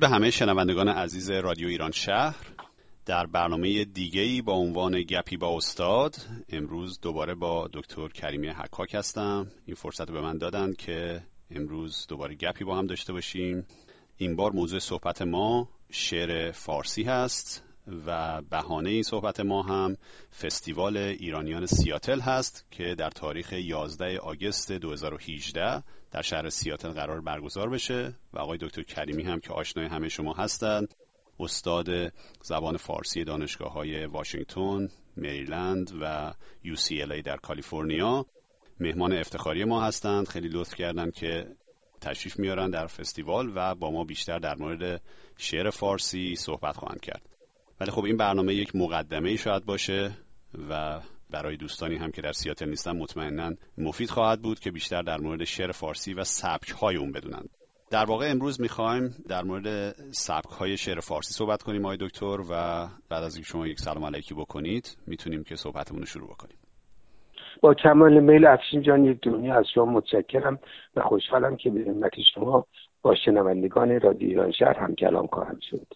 به همه شنوندگان عزیز رادیو ایران شهر در برنامه دیگه با عنوان گپی با استاد امروز دوباره با دکتر کریمی حکاک هستم. این فرصت رو به من دادن که امروز دوباره گپی با هم داشته باشیم. این بار موضوع صحبت ما شعر فارسی هست. و بهانه این صحبت ما هم فستیوال ایرانیان سیاتل هست که در تاریخ 11 آگست 2018 در شهر سیاتل قرار برگزار بشه و آقای دکتر کریمی هم که آشنای همه شما هستند استاد زبان فارسی دانشگاه های واشنگتن، مریلند و UCLA در کالیفرنیا مهمان افتخاری ما هستند. خیلی لطف کردن که تشریف میارن در فستیوال و با ما بیشتر در مورد شعر فارسی صحبت خواهند کرد. ولی خب این برنامه یک مقدمه ای شاید باشه و برای دوستانی هم که در سیاتل نیستن مطمئنا مفید خواهد بود که بیشتر در مورد شعر فارسی و سبک های اون بدونن. در واقع امروز می‌خوایم در مورد سبک های شعر فارسی صحبت کنیم آقای دکتر و بعد از اینکه شما یک سلام علیکی بکنید می‌تونیم که صحبتمون رو شروع بکنیم. با کمال میل افشین جان یک دنیا از شما متشکرم و خوشحالم که به همت شما با شنوندگان رادیو ایران شهر هم کلام خواهم شد.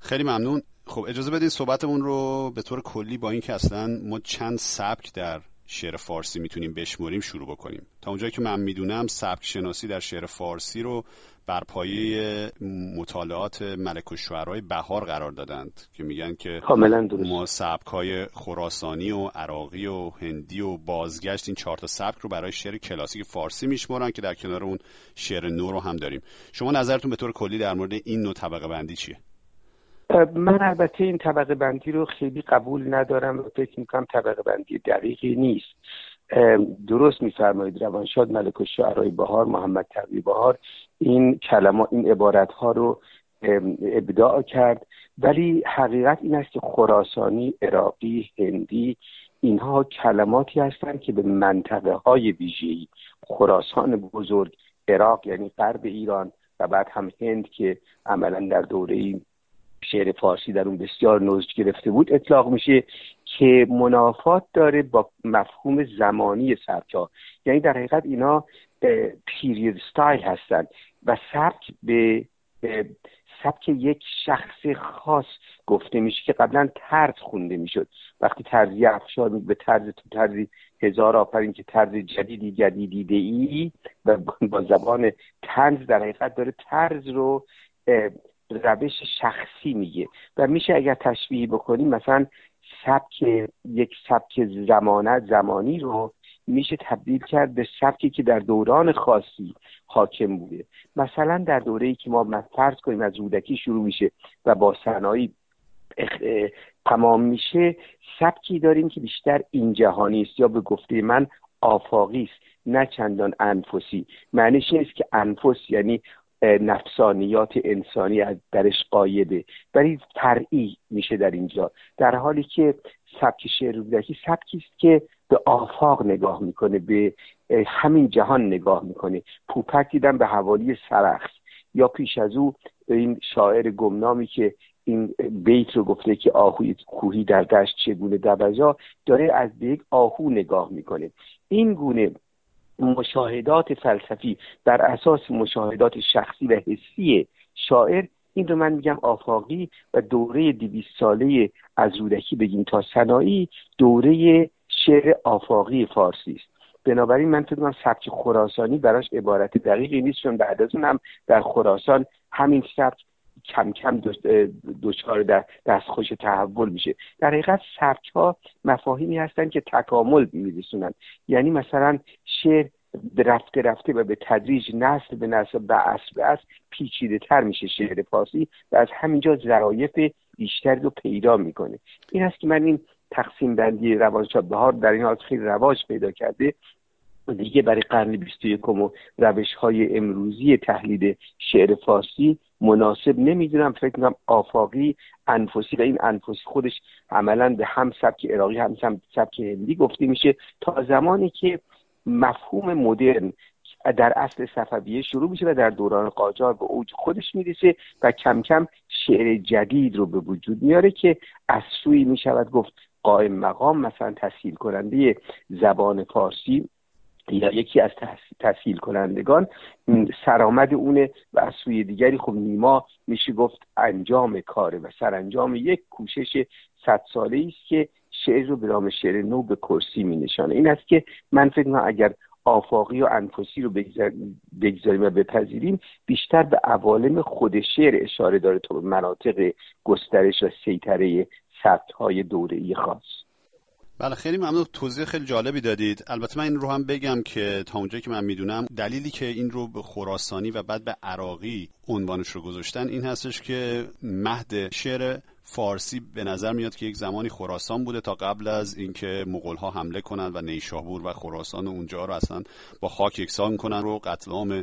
خیلی ممنون. خب اجازه بدید صحبتمون رو به طور کلی با اینکه اصلا ما چند سبک در شعر فارسی می‌تونیم بشمریم شروع بکنیم. تا اونجایی که من می‌دونم سبک شناسی در شعر فارسی رو بر پایه مطالعات ملک و شعرهای بهار قرار دادند که میگن که ما سبک های خراسانی و عراقی و هندی و بازگشت این چهار تا سبک رو برای شعر کلاسیک فارسی میشمرن که در کنار اون شعر نو رو هم داریم. شما نظرتون به طور کلی در مورد این نوع طبقه بندی چیه؟ من البته این طبقه بندی رو خیلی قبول ندارم و فکر می‌کنم طبقه بندی دقیقی نیست. درست میفرمایید روانشاد ملک و شعرهای بهار محمد تقوی بهار این کلمات این عبارت ها رو ابداع کرد. ولی حقیقت این است که خراسانی عراقی هندی اینها کلماتی هستند که به منطقه های ویژه‌ای خراسان بزرگ عراق یعنی غرب ایران و بعد هم هند که عملا در دوره شعر فارسی در اون بسیار نوزج گرفته بود اطلاق میشه که منافات داره با مفهوم زمانی سبک ها یعنی در حقیقت اینا پیرید ستایل هستن و سبک به سبک یک شخص خاص گفته میشه که قبلا طرز خونده می‌شد. وقتی ترزی افشار به طرز تو طرزی هزار آفرین که طرز جدیدی جدیدی ای و با زبان تنز در حقیقت داره طرز رو روش شخصی میگه. و میشه اگر تشبیه بکنیم مثلا سبک یک سبک زمانت زمانی رو میشه تبدیل کرد به سبکی که در دوران خاصی حاکم بوده. مثلا در دوره ای که ما فرض کنیم از رودکی شروع میشه و با صنایع تمام میشه سبکی داریم که بیشتر این جهانی است. یا به گفته من آفاقی است نه چندان انفسی. معنیش نیست که انفس یعنی نفسانیات انسانی از درش قایده. ولی فرعی میشه در اینجا. در حالی که سبک شعر رودکی سبکی است که به آفاق نگاه می‌کنه به همین جهان نگاه می‌کنه. پوپک دیدم به حوالی سرخس. یا پیش از او این شاعر گمنامی که این بیت رو گفته که آهوی کوهی در دشت چگونه دبجا داره از یک آهو نگاه می‌کنه. این گونه مشاهدات فلسفی بر اساس مشاهدات شخصی و حسی شاعر این رو من میگم آفاقی و دوره دویست ساله از رودکی بگیم تا سنایی دوره شعر آفاقی فارسی است. بنابراین من فکر سبک خراسانی براش عبارت دقیقی نیست چون بعد از اون هم در خراسان همین سبک کم کم دچار در دستخوش تحول میشه. در حقیقت سبک ها مفاهیمی هستند که تکامل میرسونن. یعنی مثلا شعر رفته رفته و به تدریج نسل به نسل به اصل به اصل پیچیده تر میشه شعر فارسی و از همینجا ظرایف بیشتری رو پیدا می‌کنه. این است که من این تقسیم بندی روانشاد بهار در این حال خیلی رواج پیدا کرده. دیگه برای قرن 21 و روش های امروزی تحلیل شعر فارسی مناسب نمی‌دونم. فکر کنم آفاقی انفسی و این انفسی خودش عملا به هم سبک عراقی هم سبک هندی گفته میشه. تا زمانی که مفهوم مدرن در اصل صفویه شروع میشه و در دوران قاجار به اوج خودش می‌رسه و کم کم شعر جدید رو به وجود میاره که از سوی می‌شود گفت قائم مقام مثلا تسهیل کننده زبان فارسی یا یکی از تسهیل کنندگان سرآمد اونه و از سوی دیگری خب نیما میشه گفت انجام کاره و سرانجام یک کوشش صد ساله است که شعر رو به نام شعر نو به کرسی می نشانه. این است که من فکر اگر آفاقی و انفسی رو بگذاریم و بپذیریم بیشتر به عوالم خود شعر اشاره داره تا به مناطق گسترش و سیطره سبت های دوره ای خاص. بله خیلی ممنون. توضیح خیلی جالبی دادید. البته من این رو هم بگم که تا اونجایی که من می‌دونم دلیلی که این رو به خراسانی و بعد به عراقی عنوانش رو گذاشتن این هستش که مهد شعر فارسی به نظر میاد که یک زمانی خراسان بوده تا قبل از اینکه مغول ها حمله کنند و نیشابور و خراسان و اونجا رو اصلا با خاک یکسان کنن رو قتل عام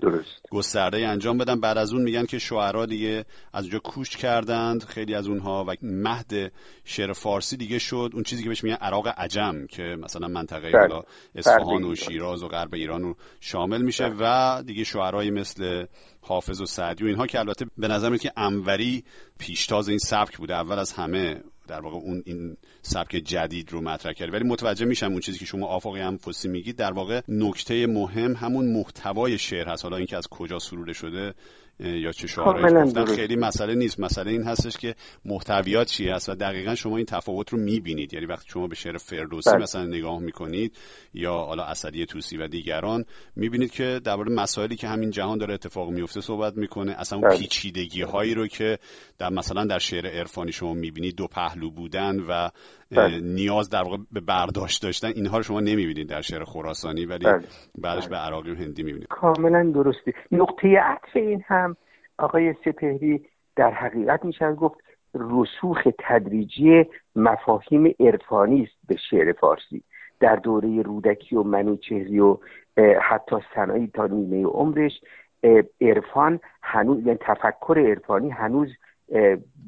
گسترده انجام بدن. بعد از اون میگن که شعرا دیگه از اونجا کوچ کردند خیلی از اونها و مهد شعر فارسی دیگه شد. اون چیزی که بهش میگن عراق عجم که مثلا منطقه بله. حالا اصفهان و شیراز و غرب ایران رو شامل میشه بله. و دیگه شعرهایی مثل حافظ و سعدی و اینها که البته به نظر میاد که انوری پیشتاز این سبک بوده. اول از همه در واقع اون این سبک جدید رو مطرح کرد ولی متوجه میشم اون چیزی که شما آفاقی هم فسی میگید در واقع نکته مهم همون محتوای شعر هست. حالا اینکه از کجا سروده شده یا چه شعارهایی گفتن خیلی مسئله نیست مسئله این هستش که محتویات چی هست و دقیقا شما این تفاوت رو می‌بینید یعنی وقتی شما به شعر فردوسی بله. مثلا نگاه می‌کنید یا حالا اسدی توسی و دیگران می‌بینید که درباره مسائلی که همین جهان داره اتفاق میفته صحبت می‌کنه اصلا اون بله. پیچیدگی هایی رو که در مثلا در شعر عرفانی شما می‌بینید دو پهلو بودن و. نیاز در واقع به برداشت داشتن اینها رو شما نمی‌بینید در شعر خراسانی ولی بله. بعدش به عراقی و هندی می‌بینید. کاملا درستی. نقطه عطف این هم آقای سپهری در حقیقت میشه گفت رسوخ تدریجی مفاهیم عرفانی است به شعر فارسی. در دوره رودکی و منوچهری و حتی سنایی تا نیمه عمرش عرفان هنوز یعنی تفکر عرفانی هنوز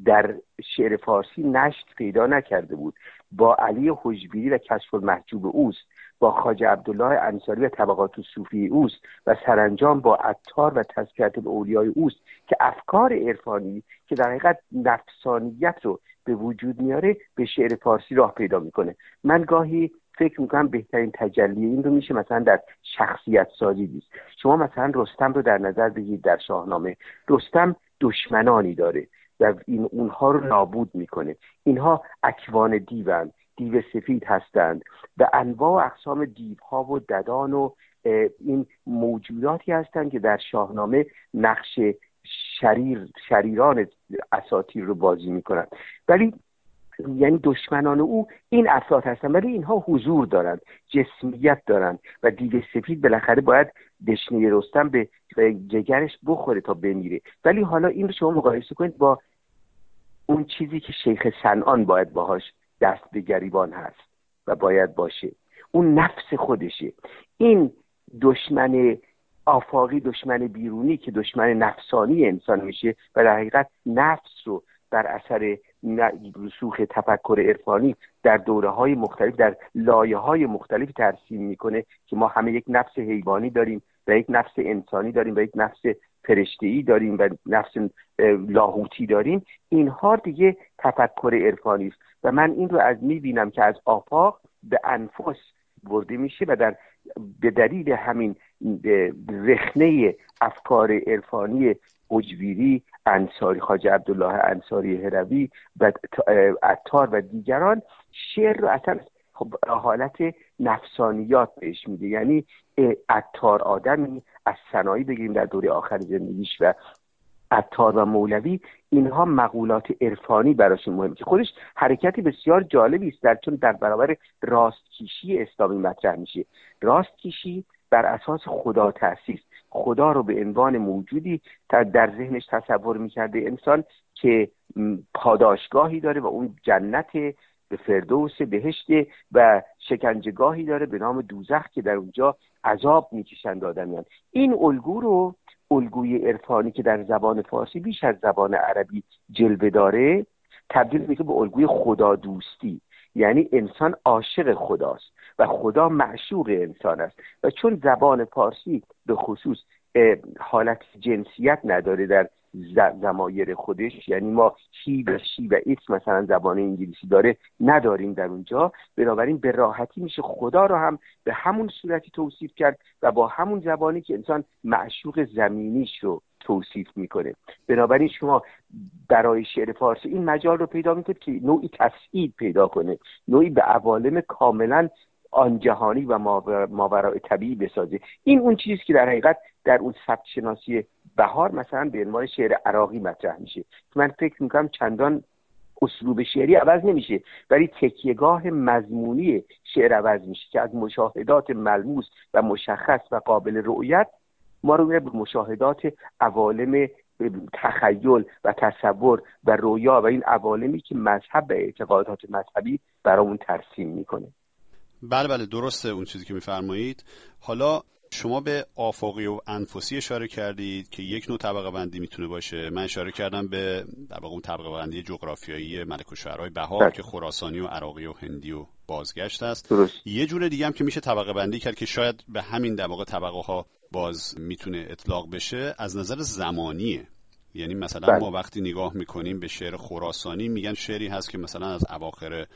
در شعر فارسی نشت پیدا نکرده بود. با علی حجبیری و کشف المحجوب اوست با خاج عبدالله انصاری و طبقات صوفی اوست و سرانجام با عطار و تذکرت اولیای اوست که افکار عرفانی که در حقیقت نفسانیت رو به وجود میاره به شعر فارسی راه پیدا می‌کنه. من گاهی فکر می‌کنم بهترین تجلی این رو میشه مثلا در شخصیت سازی دید شما مثلا رستم رو در نظر بگیرید در شاهنامه. رستم دشمنانی داره. و این اونها رو نابود می‌کنه. اینها اکوان دیون دیو سفید هستند و انواع و اقسام دیوها و ددان و این موجوداتی هستند که در شاهنامه نقش شریر شریران اساتیر رو بازی می‌کنند. ولی یعنی دشمنان او این افراد هستند ولی اینها حضور دارند جسمیت دارند و دیو سفید بالاخره باید دشنه رستم به جگرش بخوره تا بمیره. ولی حالا این رو شما مقایسه کنید با اون چیزی که شیخ سنان باید باهاش دست به گریبان هست و باید باشه. اون نفس خودشه. این دشمن آفاقی دشمن بیرونی که دشمن نفسانی انسان میشه و در حقیقت نفس رو بر اثر رسوخ تفکر عرفانی در دوره های مختلف در لایه های مختلف ترسیم می‌کنه که ما همه یک نفس حیوانی داریم و یک نفس انسانی داریم و یک نفس فرشته داریم و نفس لاهوتی داریم. اینها دیگه تفکر عرفانی است. و من این رو از می‌بینم که از آفاق به انفس برده میشه و در به دلیل همین رخنه افکار عرفانی اجویری انصاری خاج عبدالله انصاری هروی و عطار و دیگران شعر رو اصلا خب حالت نفسانیات بهش میده. یعنی عطار آدمی از سنایی بگیریم در دوره آخر زندگیش و عطار و مولوی اینها مقولات عرفانی براشون مهم که خودش حرکتی بسیار جالبی است در چون در برابر راستکیشی اسلامی مطرح میشه. راستکیشی بر اساس خدا تاسیس خدا رو به عنوان موجودی در ذهنش تصور می‌کرده انسان که پاداشگاهی داره و اون جنت به فردوس بهشت و شکنجهگاهی داره به نام دوزخ که در اونجا عذاب می‌کشند آدمیان. این الگو رو الگوی عرفانی که در زبان فارسی بیش از زبان عربی جلوه داره تبدیل میشه به الگوی خدا دوستی یعنی انسان عاشق خداست و خدا معشوق انسان است. و چون زبان فارسی به خصوص حالت جنسیت نداره در زمایر خودش یعنی ما هی و شی و ایت مثلا زبان انگلیسی داره نداریم در اونجا بنابراین به راحتی میشه خدا رو هم به همون صورتی توصیف کرد و با همون زبانی که انسان معشوق زمینیش رو توصیف می‌کنه. بنابراین شما برای شعر فارسی این مجال رو پیدا می‌کنید که نوعی تفسید پیدا کنه. نوعی به عوالم کاملا آن جهانی و ماورای طبیعی بسازه. این اون چیزی که در حقیقت در اون سبک شناسی بهار مثلا به عنوان شعر عراقی مطرح میشه. من فکر می‌کنم چندان اسلوب شعری عوض نمیشه ولی تکیهگاه مضمونی شعر عوض میشه که از مشاهدات ملموس و مشخص و قابل رؤیت ما رو به مشاهدات عوالم تخیل و تصور و رویا و این عوالمی که مذهب و اعتقادات مذهبی برامون ترسیم می‌کنه. بله بله درسته اون چیزی که میفرمایید. حالا شما به آفاقی و انفسی اشاره کردید که یک نوع طبقه بندی می‌تونه باشه. من اشاره کردم به در واقع اون طبقه بندی جغرافیایی ملک و شهرهای بهار بله. که خراسانی و عراقی و هندی و بازگشت است درست. یه جور دیگه هم که میشه طبقه بندی کرد که شاید به همین در واقع طبقه ها باز می‌تونه اطلاق بشه از نظر زمانیه یعنی مثلا بله. ما وقتی نگاه می‌کنیم به شعر خراسانی میگن شعری هست که مثلا از اواخر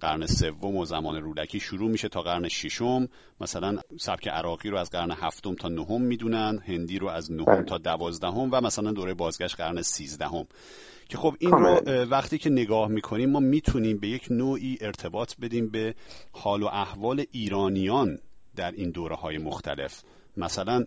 قرن سوم و زمان رودکی شروع میشه تا قرن ششم مثلا سبک عراقی رو از قرن هفتم تا نهم می‌دونن هندی رو از نهم بله. تا دوازدهم و مثلا دوره بازگشت قرن سیزدهم که خب این رو وقتی که نگاه می‌کنیم ما می‌تونیم به یک نوعی ارتباط بدیم به حال و احوال ایرانیان در این دوره های مختلف مثلا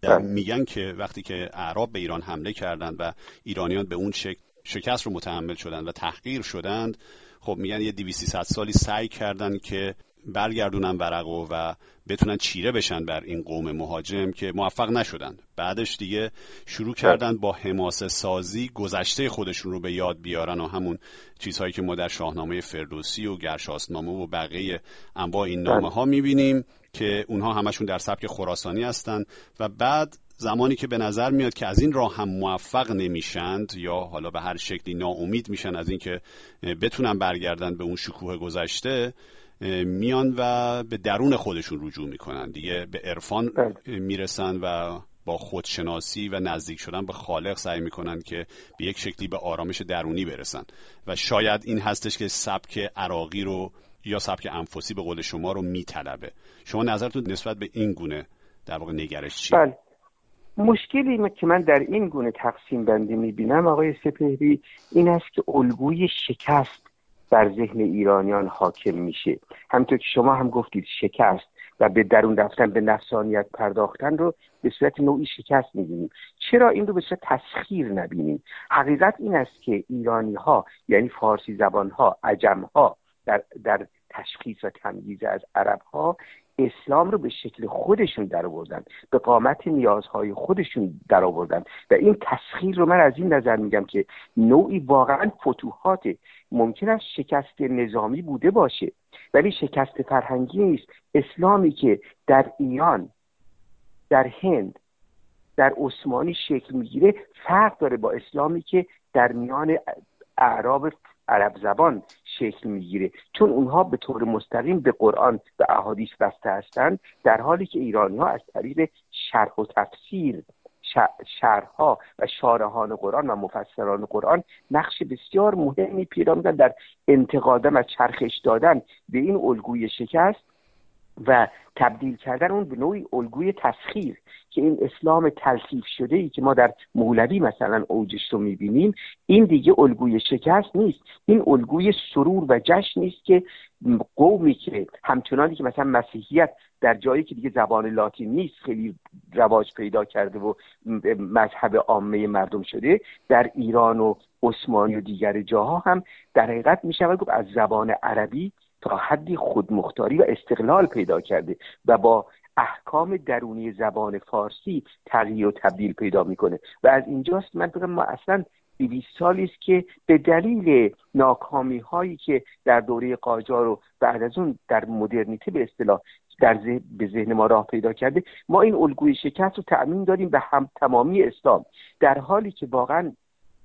بله. میگن که وقتی که اعراب به ایران حمله کردند و ایرانیان به اون شکل شکست رو متحمل شدند و تحقیر شدند خب میگن یه 200 سالی سعی کردن که برگردونن ورقو و بتونن چیره بشن بر این قوم مهاجم که موفق نشدن. بعدش دیگه شروع کردن با حماسه سازی گذشته خودشون رو به یاد بیارن و همون چیزهایی که ما در شاهنامه فردوسی و گرشاسنامه و بقیه انواع این نامه ها می‌بینیم که اونها همشون در سبک خراسانی هستن و بعد زمانی که به نظر میاد که از این راه هم موفق نمیشند یا حالا به هر شکلی ناامید میشن از اینکه بتونن برگردن به اون شکوه گذشته میان و به درون خودشون رجوع می‌کنن دیگه به عرفان. می‌رسن و با خودشناسی و نزدیک شدن به خالق سعی می‌کنن که به یک شکلی به آرامش درونی برسن و شاید این هستش که سبک عراقی رو یا سبک انفسی به قول شما رو میطلبه شما نظرتون نسبت به این گونه در واقع نگرش چیه؟ بله مشکلی که من در این گونه تقسیم بندی می‌بینم آقای سپهری این است که الگوی شکست بر ذهن ایرانیان حاکم میشه. همطور که شما هم گفتید شکست و به درون رفتن به نفسانیت پرداختن رو به صورت نوعی شکست می‌بینیم. چرا این رو به صورت تسخیر نبینیم؟ حقیقت این است که ایرانی ها یعنی فارسی زبان ها عجم ها در, در تشخیص و تمییز از عرب ها اسلام رو به شکل خودشون در آوردن به قامت نیازهای خودشون در آوردن. و این تسخیر رو من از این نظر میگم که نوعی واقعا فتوحات. ممکن است شکست نظامی بوده باشه ولی شکست فرهنگی نیست. اسلامی که در ایران در هند در عثمانی شکل می‌گیره فرق داره با اسلامی که در میان اعراب عرب زبان. شکل می‌گیره. چون اونها به طور مستقیم به قرآن و احادیث بسته هستند در حالی که ایرانی ها از طریق شرح و تفسیر شرها و شارحان قرآن و مفسران قرآن نقش بسیار مهمی پیدا میدن در انتقادم و چرخش دادن به این الگوی شکست. و تبدیل کردن اون به نوعی الگوی تسخیر که این اسلام تلفیف شده ای که ما در مولوی مثلا اوجش رو می‌بینیم این دیگه الگوی شکست نیست. این الگوی سرور و جشن نیست که قومی که همچنانی که مثلا مسیحیت در جایی که دیگه زبان لاتین نیست خیلی رواج پیدا کرده و مذهب عامه مردم شده در ایران و عثمانی و دیگر جاها هم در حقیقت می گفت از زبان عربی تا حدی خودمختاری و استقلال پیدا کرده و با احکام درونی زبان فارسی تغییر و تبدیل پیدا می‌کنه. و از اینجاست من بگم ما اصلا دویست سالی است که به دلیل ناکامی هایی که در دوره قاجار و بعد از اون در مدرنیته به اصطلاح در به ذهن ما راه پیدا کرده ما این الگوی شکست رو تأمین داریم به هم تمامی اسلام. در حالی که واقعا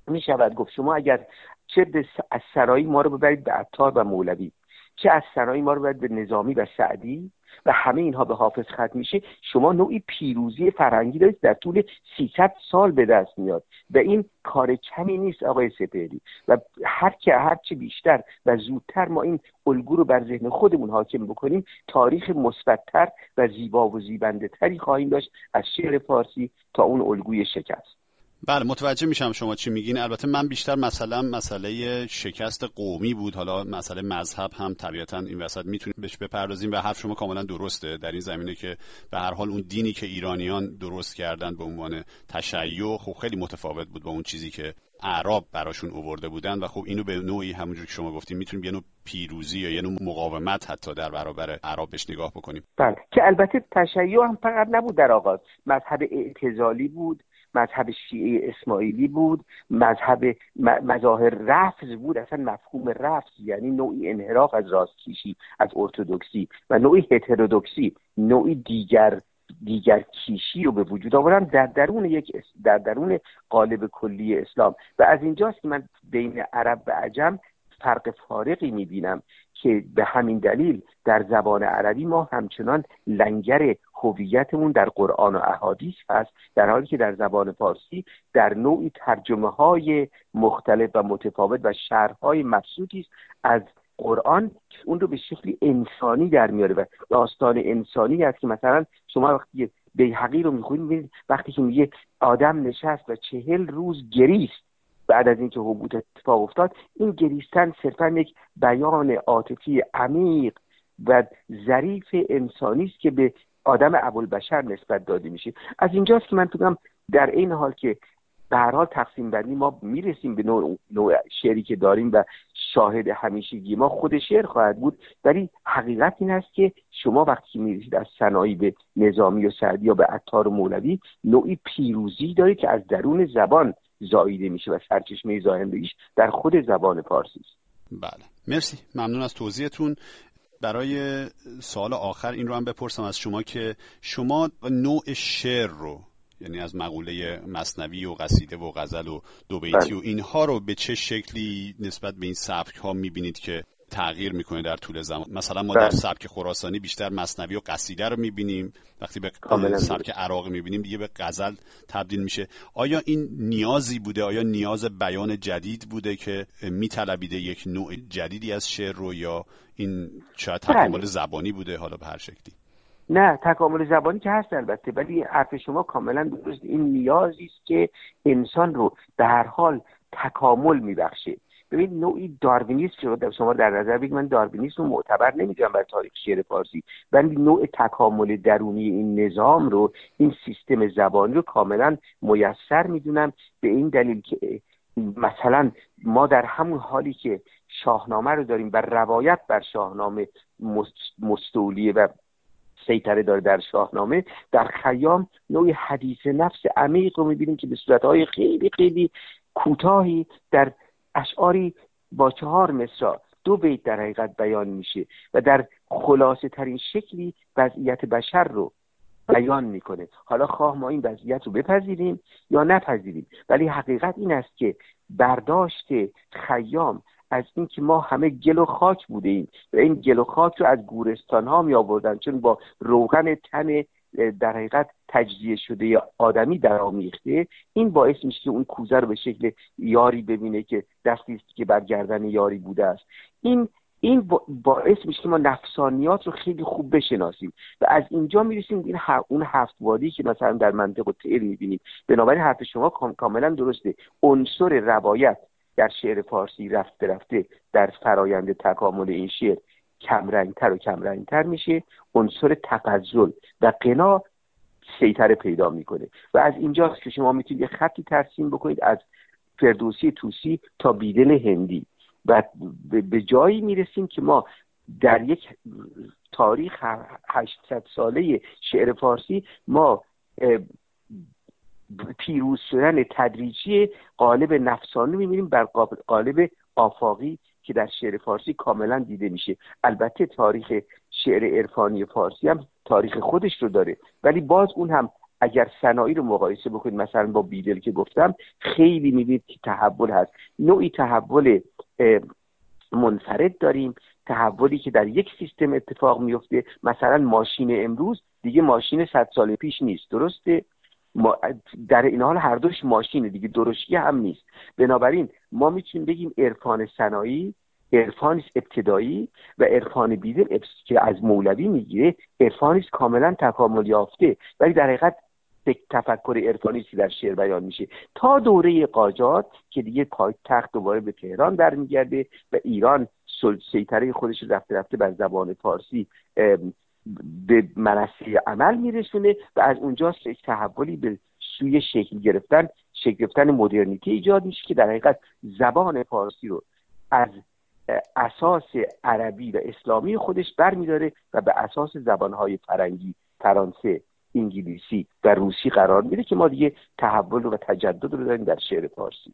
می شود گفت شما اگر چه از سرایی ما رو ببرید به عطار و مولوی. چه از سرایی ما رو باید به نظامی و سعدی و همه اینها به حافظ ختم میشه شما نوعی پیروزی فرهنگی دارید در طول 300 سال به دست میاد. و این کار کمی نیست آقای سپهری. و هر که هر چه بیشتر و زودتر ما این الگو رو بر ذهن خودمون حاکم بکنیم تاریخ مثبتتر و زیبا و زیبنده تری خواهیم داشت از شعر فارسی تا اون الگوی شکست. بله متوجه میشم شما چی میگین. البته من بیشتر مثلا مسئله شکست قومی بود. حالا مسئله مذهب هم طبیعتا این وسط می‌تونیم بهش بپردازیم و حرف شما کاملا درسته. در این زمینه که به هر حال اون دینی که ایرانیان درست کردن به عنوان تشیع خب خیلی متفاوت بود با اون چیزی که اعراب براشون اوورده بودن. و خب اینو به نوعی همونجور که شما گفتیم می‌تونیم یه نوع پیروزی یا یه نوع مقاومت حتی در برابر اعراب بهش نگاه بکنیم. بله. که البته تشیع هم فقط نبود در آغاز. مذهب اعتزالی بود. مذهب شیعه اسماعیلی بود مذهب مظاهر رفض بود اصلا مفهوم رفض یعنی نوعی انحراف از راستکیشی از ارتودکسی و نوعی هترودکسی نوعی دیگر دیگر کیشی رو به وجود آورن در درون یک در درون قالب کلی اسلام. و از اینجاست که من بین عرب و عجم فرق فارقی می‌بینم. که به همین دلیل در زبان عربی ما همچنان لنگر هویتمون در قرآن و احادیث هست در حالی که در زبان فارسی در نوعی ترجمه های مختلف و متفاوت و شرحهای مبسوطی است. از قرآن اون رو به شکلی انسانی در میاره و داستان انسانی است که مثلا شما وقتی بیحقی رو می‌خونید وقتی که میگه آدم نشست و چهل روز گریست بعد از اینکه حبوط اتفاق افتاد این گریستن صرفا یک بیان عاطفی عمیق و ظریف انسانی است که به آدم ابوالبشر نسبت داده میشه. از اینجاست که من بگم در این حال که به هر حال تقسیم بندی ما می‌رسیم به نوع, نوع شعری که داریم و شاهد همیشگی ما خود شعر خواهد بود. ولی حقیقت این است که شما وقتی می‌رسید از صنایع به نظامی و سعدی یا به عطار و مولوی نوعی پیروزی دارید که از درون زبان زاییده میشه و سرچشمه زایندگیش در خود زبان فارسی است. بله. مرسی. ممنون از توضیحتون. برای سال آخر این رو هم بپرسم از شما که شما نوع شعر رو یعنی از مقوله مصنوی و قصیده و غزل و دو بیتی و بله. اینها رو به چه شکلی نسبت به این سبک ها می‌بینید که تغییر می‌کنه در طول زمان. مثلا ما در بله. سبک خراسانی بیشتر مصنوی و قصیده رو می‌بینیم. وقتی به سبک عراقی می‌بینیم دیگه به غزل تبدیل میشه. آیا این نیازی بوده؟ آیا نیاز بیان جدید بوده که میطلبیده یک نوع جدیدی از شعر رو یا این شاید تکامل بله. زبانی بوده حالا به هر شکلی؟ نه تکامل زبانی که هست البته ولی حرف شما کاملا درست. این نیازی است که انسان رو به هر حال تکامل میبخشه. ببین نوعی داروینیسم شما شما در نظر بگید من داروینیسم رو معتبر نمی‌دونم بر تاریخ شعر فارسی ولی نوع تکامل درونی این نظام رو این سیستم زبانی رو کاملا میسر می‌دونم به این دلیل که مثلا ما در همون حالی که شاهنامه رو داریم و روایت بر شاهنامه مستولیه و سیطره داره در شاهنامه در خیام نوعی حدیث نفس عمیق رو می‌بینیم که به صورتهای خیلی خیلی کوتاهی در اشعاری با چهار مصرا دو بیت در حقیقت بیان میشه و در خلاصه ترین شکلی وضعیت بشر رو بیان می‌کنه. حالا خواه ما این وضعیت رو بپذیریم یا نپذیریم ولی حقیقت این است که برداشت خیام از اینکه ما همه گل و خاک بوده ایم و این گل و خاک رو از گورستان ها می آوردن چون با روغن تن در حقیقت تجزیه شده یا آدمی آمیخته این باعث میشه که اون کوزه رو به شکل یاری ببینه که دستی است که بر گردن یاری بوده است. این این باعث میشه که ما نفسانیات رو خیلی خوب بشناسیم و از اینجا می‌رسیم این اون هفت وادی که مثلا در منطق تیر می‌بینیم. بنابراین حرف شما کاملا درسته. عنصر روایت در شعر فارسی رفته رفته در فرایند تکامل این شعر. کمرنگتر و کمرنگتر میشه. عنصر تقزل و قنا سیطره پیدا می‌کنه. و از اینجاست که شما می‌تونید یه خطی ترسیم بکنید از فردوسی توسی تا بیدل هندی. و به جایی می‌رسیم که ما در یک تاریخ 800 ساله شعر فارسی ما پیروز شدن تدریجی قالب نفسانی می‌بینیم بر قالب آفاقی که در شعر فارسی کاملا دیده میشه. البته تاریخ شعر عرفانی فارسی هم تاریخ خودش رو داره. ولی باز اون هم اگر صنایع رو مقایسه بکنید مثلا با بیدل که گفتم خیلی می‌بینید که تحول هست. نوعی تحول منفرد داریم. تحولی که در یک سیستم اتفاق میفته مثلا ماشین امروز دیگه ماشین صد سال پیش نیست. درسته؟ در این حال هر دوش ماشینه دیگه درشتی هم نیست. بنابراین ما می‌تونیم بگیم عرفان صنایی عرفان ابتدایی و عرفان بیدل که از مولوی می‌گیره عرفانی کاملا تکامل یافته. ولی در حقیقت تفکر عرفانی در شعر بیان میشه. تا دوره قاجات که دیگه تخت دوباره به تهران برمیگرده و ایران سیطره خودش رفته رفته بر زبان فارسی به منصه عمل میرسونه و از اونجاست یک تحولی به سوی شکل گرفتن شکل گرفتن مدرنیتی ایجاد میشه که در حقیقت زبان فارسی رو از اساس عربی و اسلامی خودش برمیداره و به اساس زبانهای فرنگی فرانسه انگلیسی و روسی قرار میده که ما دیگه تحول و تجدد رو داریم در شعر فارسی.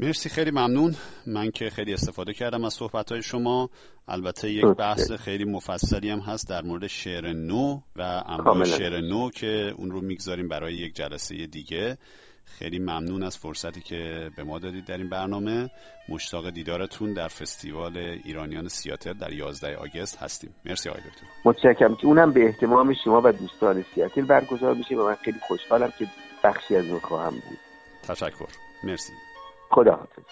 مرسی خیلی ممنون. من که خیلی استفاده کردم از صحبت های شما. البته یک بحث خیلی مفصلی هم هست در مورد شعر نو و انواع شعر نو که اون رو می‌گذاریم برای یک جلسه دیگه. خیلی ممنون از فرصتی که به ما دادید در این برنامه. مشتاق دیدارتون در فستیوال ایرانیان سیاتل در 11 آگست هستیم. مرسی آقای دکتر. متشکرم. که اونم به احتمام شما و دوستان سیاتل برگزار میشه و من خیلی خوشحالم که بخشی از اون خواهم بود. تشکر. مرسی. خدا حافظ